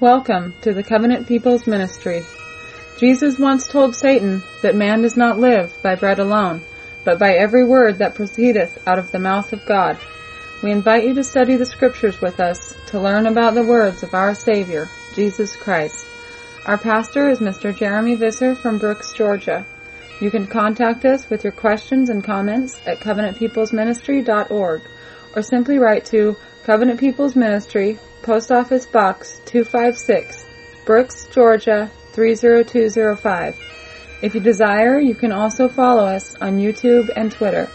Welcome to the Covenant People's Ministry. Jesus once told Satan that man does not live by bread alone, but by every word that proceedeth out of the mouth of God. We invite you to study the scriptures with us to learn about the words of our Savior, Jesus Christ. Our pastor is Mr. Jeremy Visser from Brooks, Georgia. You can contact us with your questions and comments at covenantpeoplesministry.org or simply write to Covenant People's Ministry, Post Office Box 256, Brooks, Georgia 30205. If you desire, you can also follow us on YouTube and Twitter.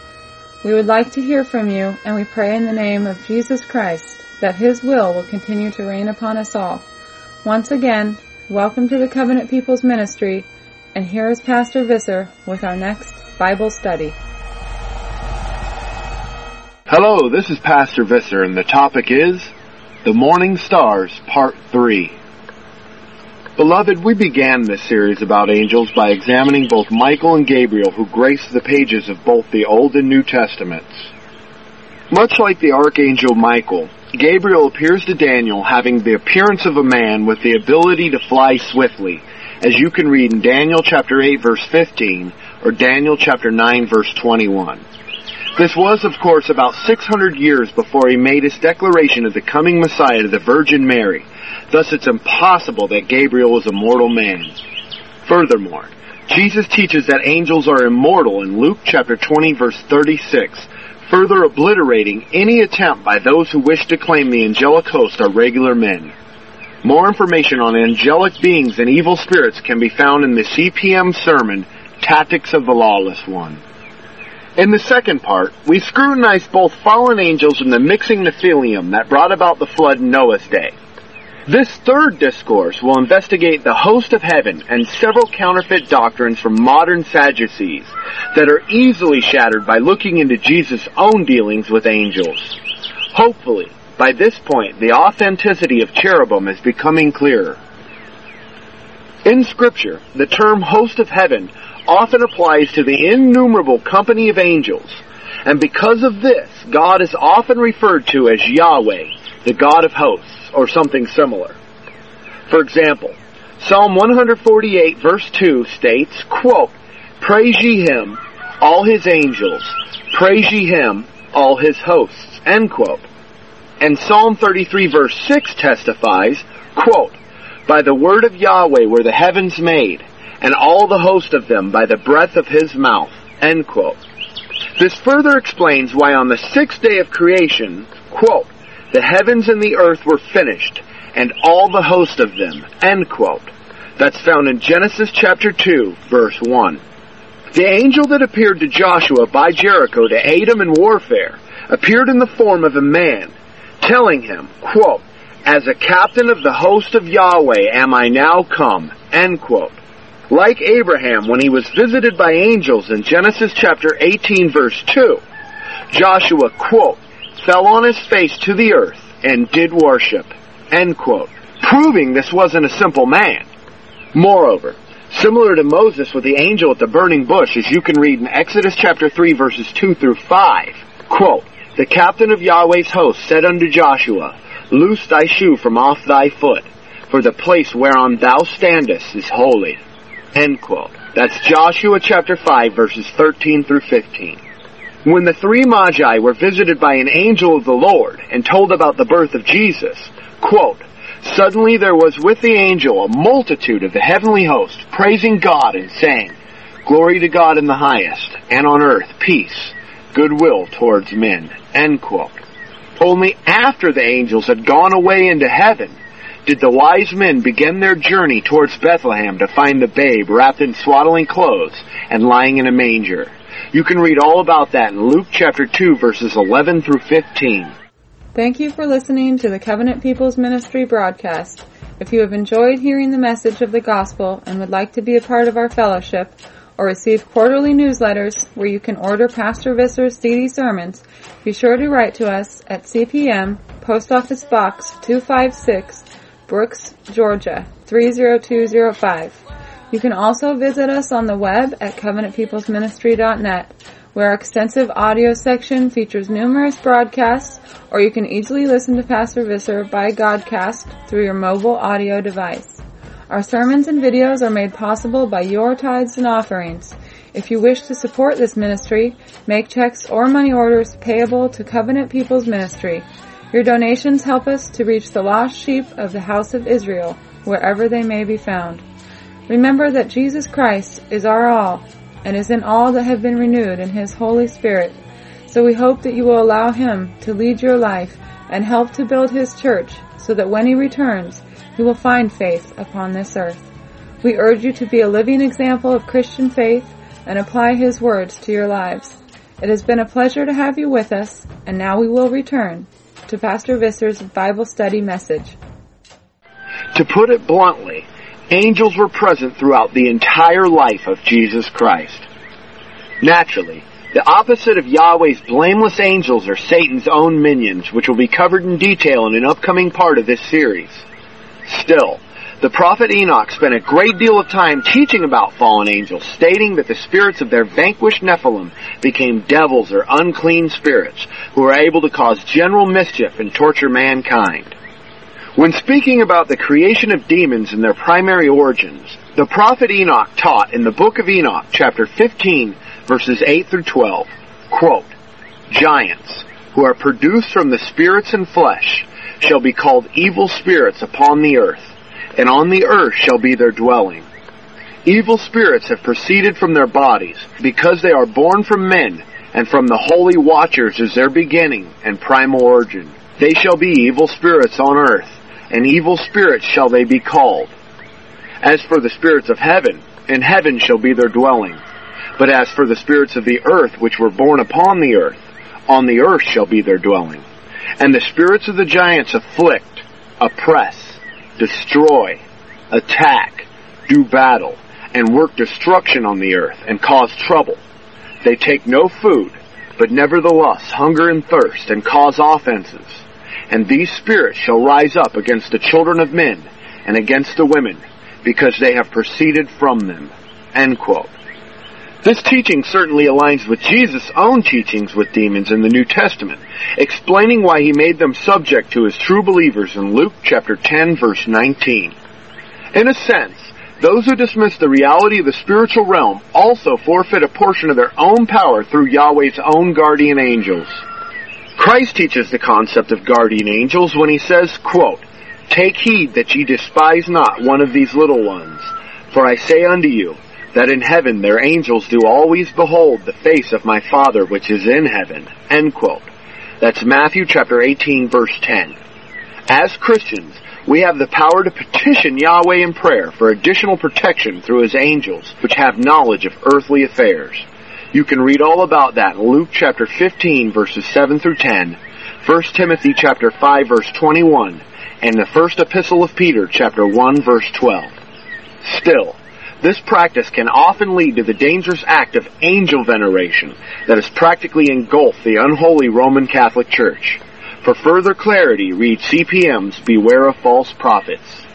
We would like to hear from you, and we pray in the name of Jesus Christ that His will will continue to reign upon us all. Once again, welcome to the Covenant People's Ministry, and here is Pastor Visser with our next Bible study. Hello, this is Pastor Visser, and the topic is The Morning Stars, Part 3. Beloved, we began this series about angels by examining both Michael and Gabriel who grace the pages of both the Old and New Testaments. Much like the Archangel Michael, Gabriel appears to Daniel having the appearance of a man with the ability to fly swiftly, as you can read in Daniel chapter 8 verse 15 or Daniel chapter 9 verse 21. This was, of course, about 600 years before he made his declaration of the coming Messiah to the Virgin Mary. Thus, it's impossible that Gabriel was a mortal man. Furthermore, Jesus teaches that angels are immortal in Luke chapter 20 verse 36, further obliterating any attempt by those who wish to claim the angelic host are regular men. More information on angelic beings and evil spirits can be found in the CPM sermon, Tactics of the Lawless One. In the second part, we scrutinize both fallen angels and the mixing Nephilim that brought about the flood in Noah's day. This third discourse will investigate the host of heaven and several counterfeit doctrines from modern Sadducees that are easily shattered by looking into Jesus' own dealings with angels. Hopefully, by this point, the authenticity of cherubim is becoming clearer. In Scripture, the term host of heaven often applies to the innumerable company of angels, and because of this, God is often referred to as Yahweh, the God of hosts, or something similar. For example, Psalm 148 verse 2 states, quote, Praise ye him, all his angels, praise ye him, all his hosts, end quote. And Psalm 33 verse 6 testifies, quote, By the word of Yahweh were the heavens made, and all the host of them by the breath of his mouth. End quote. This further explains why on the sixth day of creation, quote, the heavens and the earth were finished, and all the host of them, end quote. That's found in Genesis chapter 2, verse 1. The angel that appeared to Joshua by Jericho to aid him in warfare appeared in the form of a man, telling him, quote, As a captain of the host of Yahweh am I now come, end quote. Like Abraham when he was visited by angels in Genesis chapter 18 verse 2, Joshua, quote, fell on his face to the earth and did worship, end quote, proving this wasn't a simple man. Moreover, similar to Moses with the angel at the burning bush, as you can read in Exodus chapter 3 verses 2 through 5, quote, the captain of Yahweh's host said unto Joshua, Loose thy shoe from off thy foot, for the place whereon thou standest is holy. End quote. That's Joshua chapter 5 verses 13 through 15. When the three Magi were visited by an angel of the Lord and told about the birth of Jesus, quote, Suddenly there was with the angel a multitude of the heavenly host praising God and saying, Glory to God in the highest, and on earth peace, goodwill towards men. End quote. Only after the angels had gone away into heaven did the wise men begin their journey towards Bethlehem to find the babe wrapped in swaddling clothes and lying in a manger. You can read all about that in Luke chapter 2 verses 11 through 15. Thank you for listening to the Covenant People's Ministry broadcast. If you have enjoyed hearing the message of the gospel and would like to be a part of our fellowship or receive quarterly newsletters where you can order Pastor Visser's CD sermons, be sure to write to us at CPM Post Office Box 256 Brooks, Georgia 30205. You can also visit us on the web at covenantpeoplesministry.net, where our extensive audio section features numerous broadcasts or you can easily listen to Pastor Visser by Godcast through your mobile audio device. Our sermons and videos are made possible by your tithes and offerings. If you wish to support this ministry, make checks or money orders payable to Covenant People's Ministry. Your donations help us to reach the lost sheep of the house of Israel, wherever they may be found. Remember that Jesus Christ is our all and is in all that have been renewed in His Holy Spirit so we hope that you will allow Him to lead your life and help to build His church so that when He returns, He will find faith upon this earth. We urge you to be a living example of Christian faith and apply His words to your lives. It has been a pleasure to have you with us, and now we will return to Pastor Visser's Bible study message. To put it bluntly, angels were present throughout the entire life of Jesus Christ. Naturally, the opposite of Yahweh's blameless angels are Satan's own minions, which will be covered in detail in an upcoming part of this series. Still, the prophet Enoch spent a great deal of time teaching about fallen angels, stating that the spirits of their vanquished Nephilim became devils or unclean spirits who are able to cause general mischief and torture mankind. When speaking about the creation of demons and their primary origins, the prophet Enoch taught in the book of Enoch, chapter 15, verses 8 through 12, quote, Giants, who are produced from the spirits and flesh, shall be called evil spirits upon the earth, and on the earth shall be their dwelling. Evil spirits have proceeded from their bodies, because they are born from men, and from the holy watchers is their beginning and primal origin. They shall be evil spirits on earth, and evil spirits shall they be called. As for the spirits of heaven, in heaven shall be their dwelling. But as for the spirits of the earth which were born upon the earth, on the earth shall be their dwelling. And the spirits of the giants afflict, oppress, destroy, attack, do battle, and work destruction on the earth, and cause trouble. They take no food, but nevertheless hunger and thirst, and cause offenses. And these spirits shall rise up against the children of men, and against the women, because they have proceeded from them. End quote. This teaching certainly aligns with Jesus' own teachings with demons in the New Testament, explaining why he made them subject to his true believers in Luke chapter 10 verse 19. In a sense, those who dismiss the reality of the spiritual realm also forfeit a portion of their own power through Yahweh's own guardian angels. Christ teaches the concept of guardian angels when he says, quote, Take heed that ye despise not one of these little ones, for I say unto you, that in heaven their angels do always behold the face of my Father which is in heaven. End quote. That's Matthew chapter 18 verse 10. As Christians, we have the power to petition Yahweh in prayer for additional protection through His angels, which have knowledge of earthly affairs. You can read all about that in Luke chapter 15 verses 7 through 10, 1 Timothy chapter 5 verse 21, and the first epistle of Peter chapter 1 verse 12. Still, this practice can often lead to the dangerous act of angel veneration that has practically engulfed the unholy Roman Catholic Church. For further clarity, read CPM's Beware of False Prophets.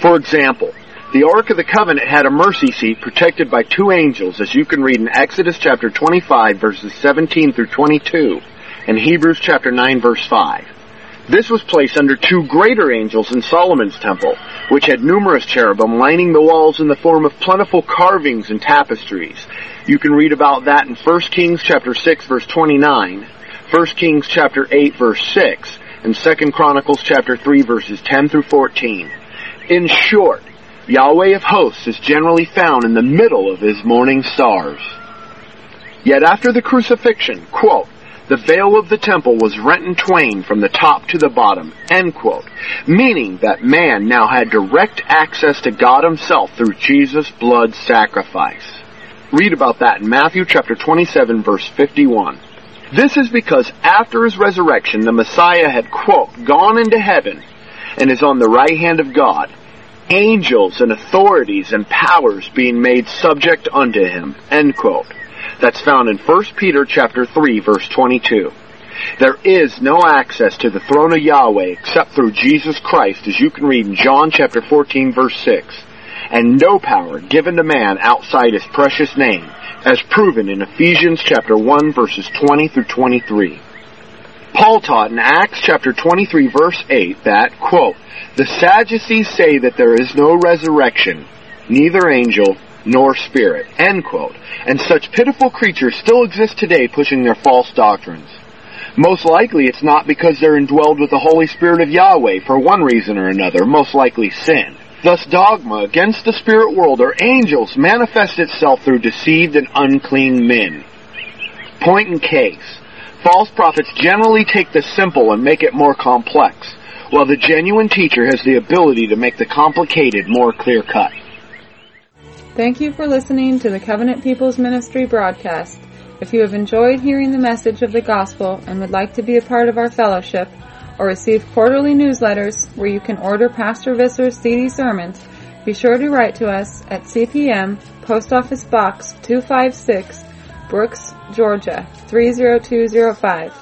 For example, the Ark of the Covenant had a mercy seat protected by two angels, as you can read in Exodus chapter 25 verses 17 through 22 and Hebrews chapter 9 verse 5. This was placed under two greater angels in Solomon's temple, which had numerous cherubim lining the walls in the form of plentiful carvings and tapestries. You can read about that in 1 Kings chapter 6 verse 29, 1 Kings chapter 8 verse 6, and 2 Chronicles chapter 3 verses 10 through 14. In short, Yahweh of hosts is generally found in the middle of his morning stars. Yet after the crucifixion, quote, the veil of the temple was rent in twain from the top to the bottom, meaning that man now had direct access to God himself through Jesus' blood sacrifice. Read about that in Matthew chapter 27 verse 51. This is because after his resurrection, the Messiah had, quote, gone into heaven and is on the right hand of God, angels and authorities and powers being made subject unto him, end quote. That's found in 1 Peter chapter 3 verse 22. There is no access to the throne of Yahweh except through Jesus Christ as you can read in John chapter 14 verse 6. And no power given to man outside his precious name as proven in Ephesians chapter 1 verses 20 through 23. Paul taught in Acts chapter 23 verse 8 that, quote, the Sadducees say that there is no resurrection, neither angel nor spirit, end quote. And such pitiful creatures still exist today pushing their false doctrines. Most likely it's not because they're indwelled with the Holy Spirit of Yahweh for one reason or another, most likely sin. Thus dogma against the spirit world or angels manifests itself through deceived and unclean men. Point in case. False prophets generally take the simple and make it more complex, while the genuine teacher has the ability to make the complicated more clear cut. Thank you for listening to the Covenant People's Ministry broadcast. If you have enjoyed hearing the message of the gospel and would like to be a part of our fellowship or receive quarterly newsletters where you can order Pastor Visser's CD sermons, be sure to write to us at CPM Post Office Box 256, Brooks, Georgia 30205.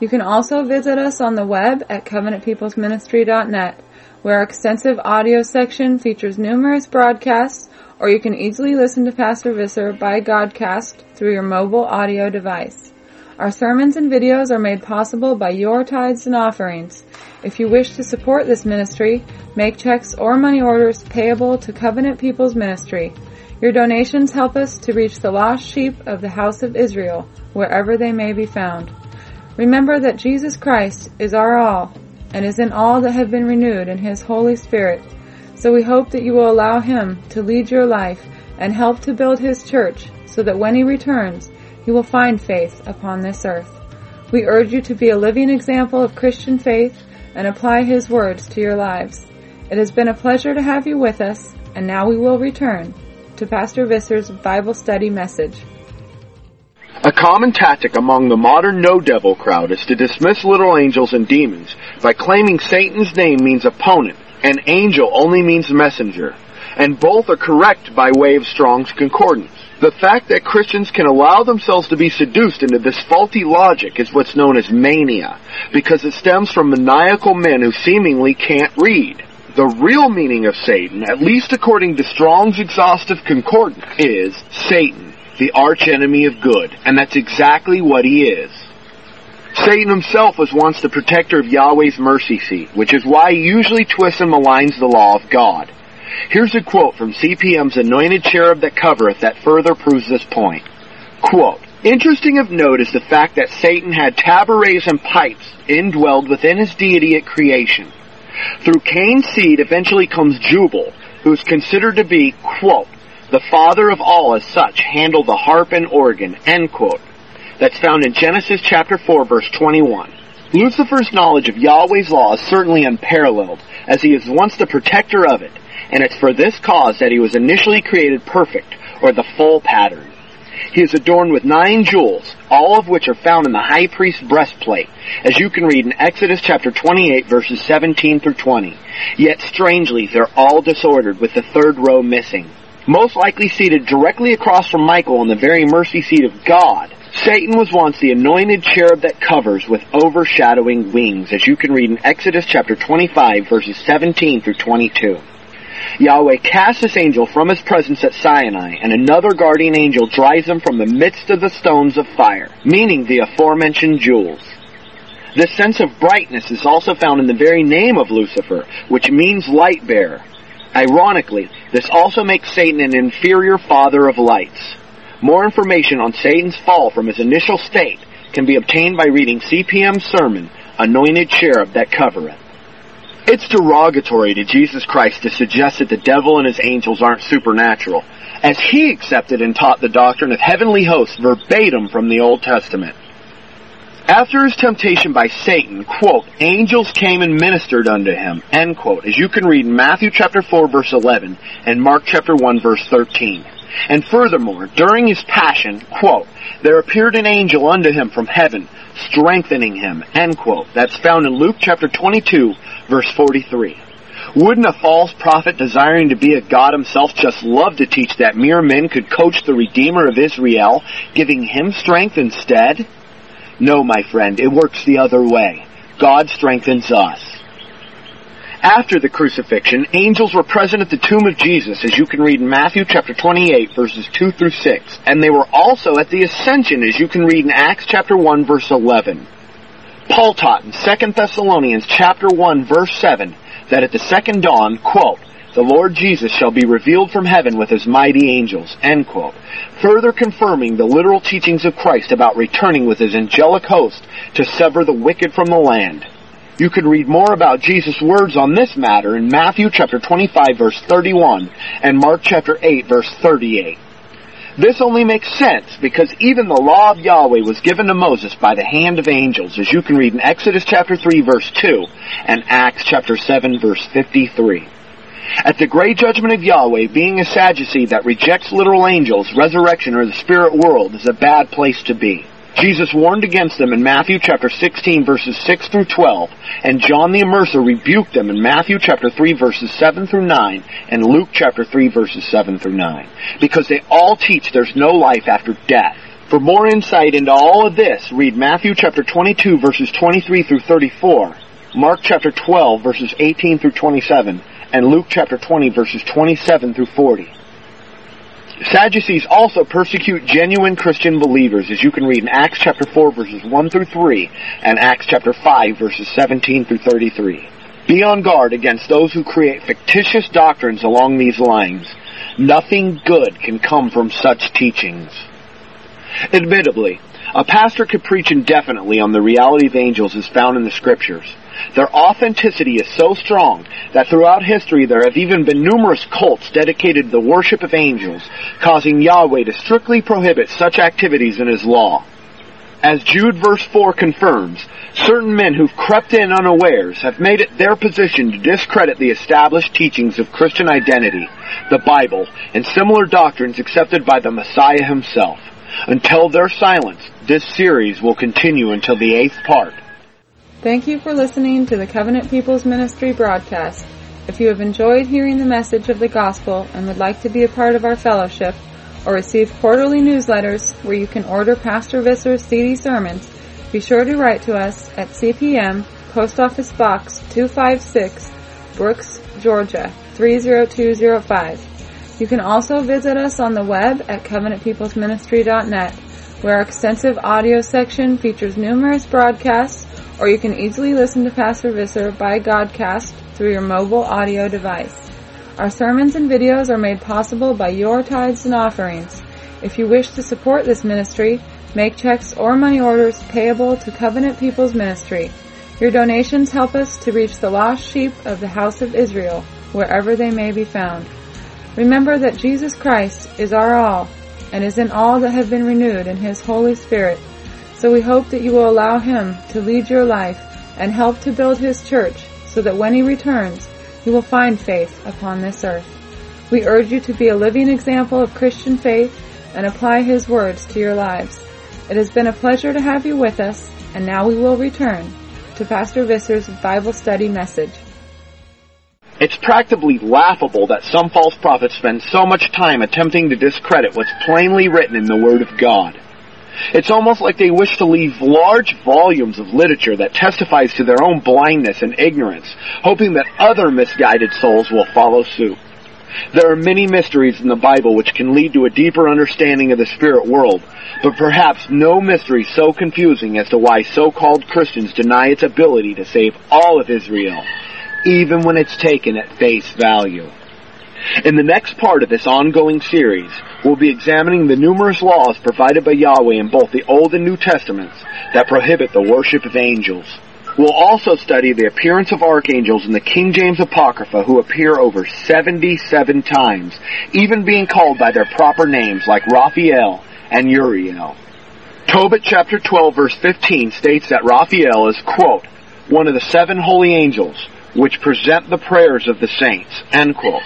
You can also visit us on the web at covenantpeoplesministry.net, where our extensive audio section features numerous broadcasts or you can easily listen to Pastor Visser by Godcast through your mobile audio device. Our sermons and videos are made possible by your tithes and offerings. If you wish to support this ministry, make checks or money orders payable to Covenant People's Ministry. Your donations help us to reach the lost sheep of the house of Israel, wherever they may be found. Remember that Jesus Christ is our all, and is in all that have been renewed in His Holy Spirit, so we hope that you will allow Him to lead your life and help to build His church so that when He returns, He will find faith upon this earth. We urge you to be a living example of Christian faith and apply His words to your lives. It has been a pleasure to have you with us, and now we will return to Pastor Visser's Bible study message. A common tactic among the modern no-devil crowd is to dismiss little angels and demons by claiming Satan's name means opponent and angel only means messenger, and both are correct by way of Strong's Concordance. The fact that Christians can allow themselves to be seduced into this faulty logic is what's known as mania, because it stems from maniacal men who seemingly can't read. The real meaning of Satan, at least according to Strong's exhaustive concordance, is Satan, the archenemy of good, and that's exactly what he is. Satan himself was once the protector of Yahweh's mercy seat, which is why he usually twists and maligns the law of God. Here's a quote from CPM's anointed cherub that covereth that further proves this point. Quote, Interesting of note is the fact that Satan had tabrets and pipes indwelled within his deity at creation. Through Cain's seed eventually comes Jubal, who is considered to be, quote, the father of all as such, handle the harp and organ, end quote that's found in Genesis chapter 4 verse 21. Lucifer's knowledge of Yahweh's law is certainly unparalleled, as he is once the protector of it, and it's for this cause that he was initially created perfect, or the full pattern. He is adorned with nine jewels, all of which are found in the high priest's breastplate, as you can read in Exodus chapter 28 verses 17 through 20. Yet strangely, they're all disordered with the third row missing. Most likely seated directly across from Michael on the very mercy seat of God, Satan was once the anointed cherub that covers with overshadowing wings, as you can read in Exodus chapter 25 verses 17 through 22. Yahweh casts this angel from his presence at Sinai, and another guardian angel drives him from the midst of the stones of fire, meaning the aforementioned jewels. This sense of brightness is also found in the very name of Lucifer, which means light bearer. Ironically, this also makes Satan an inferior father of lights. More information on Satan's fall from his initial state can be obtained by reading CPM's sermon, Anointed Cherub That Covereth. It's derogatory to Jesus Christ to suggest that the devil and his angels aren't supernatural, as he accepted and taught the doctrine of heavenly hosts verbatim from the Old Testament. After his temptation by Satan, quote, angels came and ministered unto him, end quote, as you can read in Matthew chapter 4 verse 11 and Mark chapter 1 verse 13. And furthermore, during his passion, quote, there appeared an angel unto him from heaven, strengthening him, end quote. That's found in Luke chapter 22, verse 43. Wouldn't a false prophet desiring to be a god himself just love to teach that mere men could coach the Redeemer of Israel, giving him strength instead? No, my friend, it works the other way. God strengthens us. After the crucifixion, angels were present at the tomb of Jesus, as you can read in Matthew chapter 28, verses 2 through 6. And they were also at the ascension, as you can read in Acts chapter 1, verse 11. Paul taught in 2 Thessalonians chapter 1 verse 7 that at the second dawn, quote, the Lord Jesus shall be revealed from heaven with his mighty angels, end quote. Further confirming the literal teachings of Christ about returning with his angelic host to sever the wicked from the land. You can read more about Jesus' words on this matter in Matthew chapter 25 verse 31 and Mark chapter 8 verse 38. This only makes sense because even the law of Yahweh was given to Moses by the hand of angels, as you can read in Exodus chapter 3 verse 2 and Acts chapter 7 verse 53. At the great judgment of Yahweh, being a Sadducee that rejects literal angels, resurrection, or the spirit world is a bad place to be. Jesus warned against them in Matthew chapter 16 verses 6 through 12, and John the Immerser rebuked them in Matthew chapter 3 verses 7 through 9, and Luke chapter 3 verses 7 through 9, because they all teach there's no life after death. For more insight into all of this, read Matthew chapter 22 verses 23 through 34, Mark chapter 12 verses 18 through 27, and Luke chapter 20 verses 27 through 40. Sadducees also persecute genuine Christian believers, as you can read in Acts chapter 4 verses 1 through 3 and Acts chapter 5 verses 17 through 33. Be on guard against those who create fictitious doctrines along these lines. Nothing good can come from such teachings. Admittedly, a pastor could preach indefinitely on the reality of angels as found in the scriptures. Their authenticity is so strong that throughout history there have even been numerous cults dedicated to the worship of angels, causing Yahweh to strictly prohibit such activities in His law. As Jude verse 4 confirms, certain men who've crept in unawares have made it their position to discredit the established teachings of Christian identity, the Bible, and similar doctrines accepted by the Messiah himself. Until they're silenced, this series will continue until the eighth part. Thank you for listening to the Covenant People's Ministry broadcast. If you have enjoyed hearing the message of the gospel and would like to be a part of our fellowship or receive quarterly newsletters where you can order Pastor Visser's CD sermons, be sure to write to us at CPM Post Office Box 256, Brooks, Georgia 30205. You can also visit us on the web at covenantpeoplesministry.net where our extensive audio section features numerous broadcasts or you can easily listen to Pastor Visser by Godcast through your mobile audio device. Our sermons and videos are made possible by your tithes and offerings. If you wish to support this ministry, make checks or money orders payable to Covenant People's Ministry. Your donations help us to reach the lost sheep of the house of Israel, wherever they may be found. Remember that Jesus Christ is our all, and is in all that have been renewed in His Holy Spirit, so we hope that you will allow Him to lead your life and help to build His church so that when He returns, you will find faith upon this earth. We urge you to be a living example of Christian faith and apply His words to your lives. It has been a pleasure to have you with us, and now we will return to Pastor Visser's Bible study message. It's practically laughable that some false prophets spend so much time attempting to discredit what's plainly written in the Word of God. It's almost like they wish to leave large volumes of literature that testifies to their own blindness and ignorance, hoping that other misguided souls will follow suit. There are many mysteries in the Bible which can lead to a deeper understanding of the spirit world, but perhaps no mystery so confusing as to why so-called Christians deny its ability to save all of Israel, even when it's taken at face value. In the next part of this ongoing series, we'll be examining the numerous laws provided by Yahweh in both the Old and New Testaments that prohibit the worship of angels. We'll also study the appearance of archangels in the King James Apocrypha who appear over 77 times, even being called by their proper names like Raphael and Uriel. Tobit chapter 12 verse 15 states that Raphael is, quote, one of the seven holy angels which present the prayers of the saints, end quote.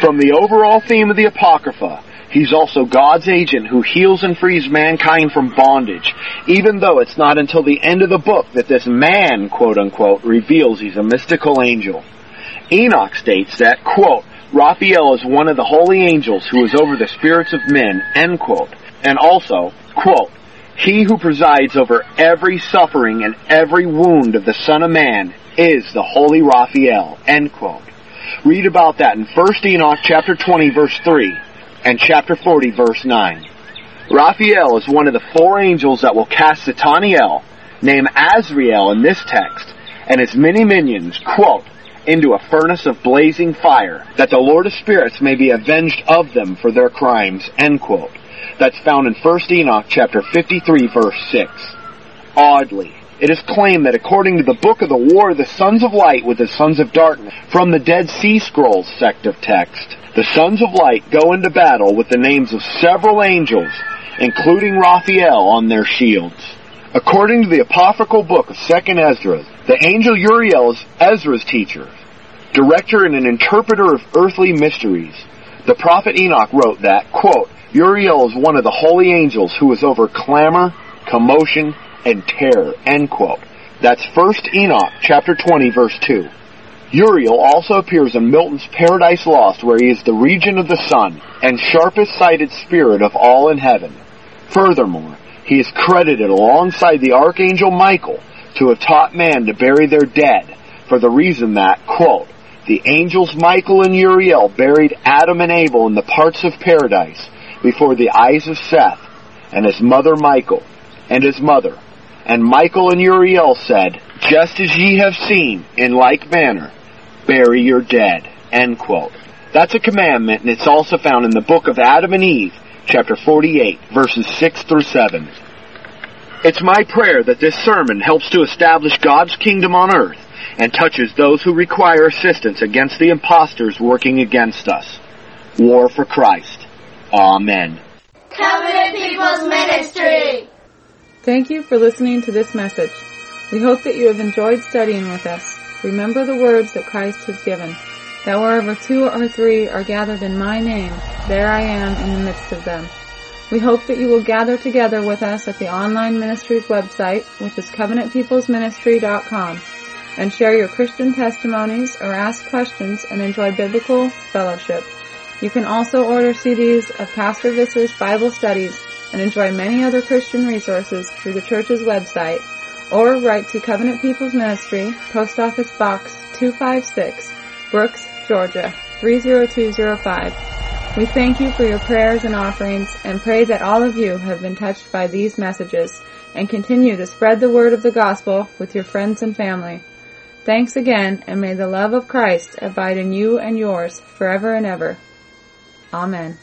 From the overall theme of the Apocrypha, he's also God's agent who heals and frees mankind from bondage, even though it's not until the end of the book that this man, quote unquote, reveals he's a mystical angel. Enoch states that, quote, Raphael is one of the holy angels who is over the spirits of men, end quote, and also, quote, he who presides over every suffering and every wound of the Son of Man is the holy Raphael, end quote. Read about that in 1 Enoch chapter 20 verse 3 and chapter 40 verse 9. Raphael is one of the four angels that will cast Sataniel, name Azrael in this text and his many minions, quote, into a furnace of blazing fire, that the Lord of spirits may be avenged of them for their crimes, end quote. That's found in 1 Enoch chapter 53 verse 6. Oddly, it is claimed that according to the book of the war the sons of light with the sons of darkness, from the Dead Sea Scrolls sect of text, the sons of light go into battle with the names of several angels, including Raphael on their shields. According to the apocryphal book of 2nd Ezra, the angel Uriel is Ezra's teacher, director and an interpreter of earthly mysteries. The prophet Enoch wrote that, quote, Uriel is one of the holy angels who is over clamor, commotion, and terror, end quote. That's 1st Enoch chapter 20 verse 2. Uriel also appears in Milton's Paradise Lost where he is the regent of the sun and sharpest sighted spirit of all in heaven. Furthermore, he is credited alongside the archangel Michael to have taught man to bury their dead for the reason that, quote, the angels Michael and Uriel buried Adam and Abel in the parts of paradise before the eyes of Seth and his mother Michael and his mother. And Michael and Uriel said, Just as ye have seen, in like manner, bury your dead. End quote. That's a commandment, and it's also found in the book of Adam and Eve, chapter 48, verses 6 through 7. It's my prayer that this sermon helps to establish God's kingdom on earth and touches those who require assistance against the impostors working against us. War for Christ. Amen. Covenant People's Ministry. Thank you for listening to this message. We hope that you have enjoyed studying with us. Remember the words that Christ has given, that wherever two or three are gathered in my name, there I am in the midst of them. We hope that you will gather together with us at the online ministry's website, which is covenantpeoplesministry.com, and share your Christian testimonies or ask questions and enjoy biblical fellowship. You can also order CDs of Pastor Visser's Bible studies and enjoy many other Christian resources through the church's website, or write to Covenant People's Ministry, Post Office Box 256, Brooks, Georgia 30205. We thank you for your prayers and offerings and pray that all of you have been touched by these messages and continue to spread the word of the gospel with your friends and family. Thanks again and may the love of Christ abide in you and yours forever and ever. Amen.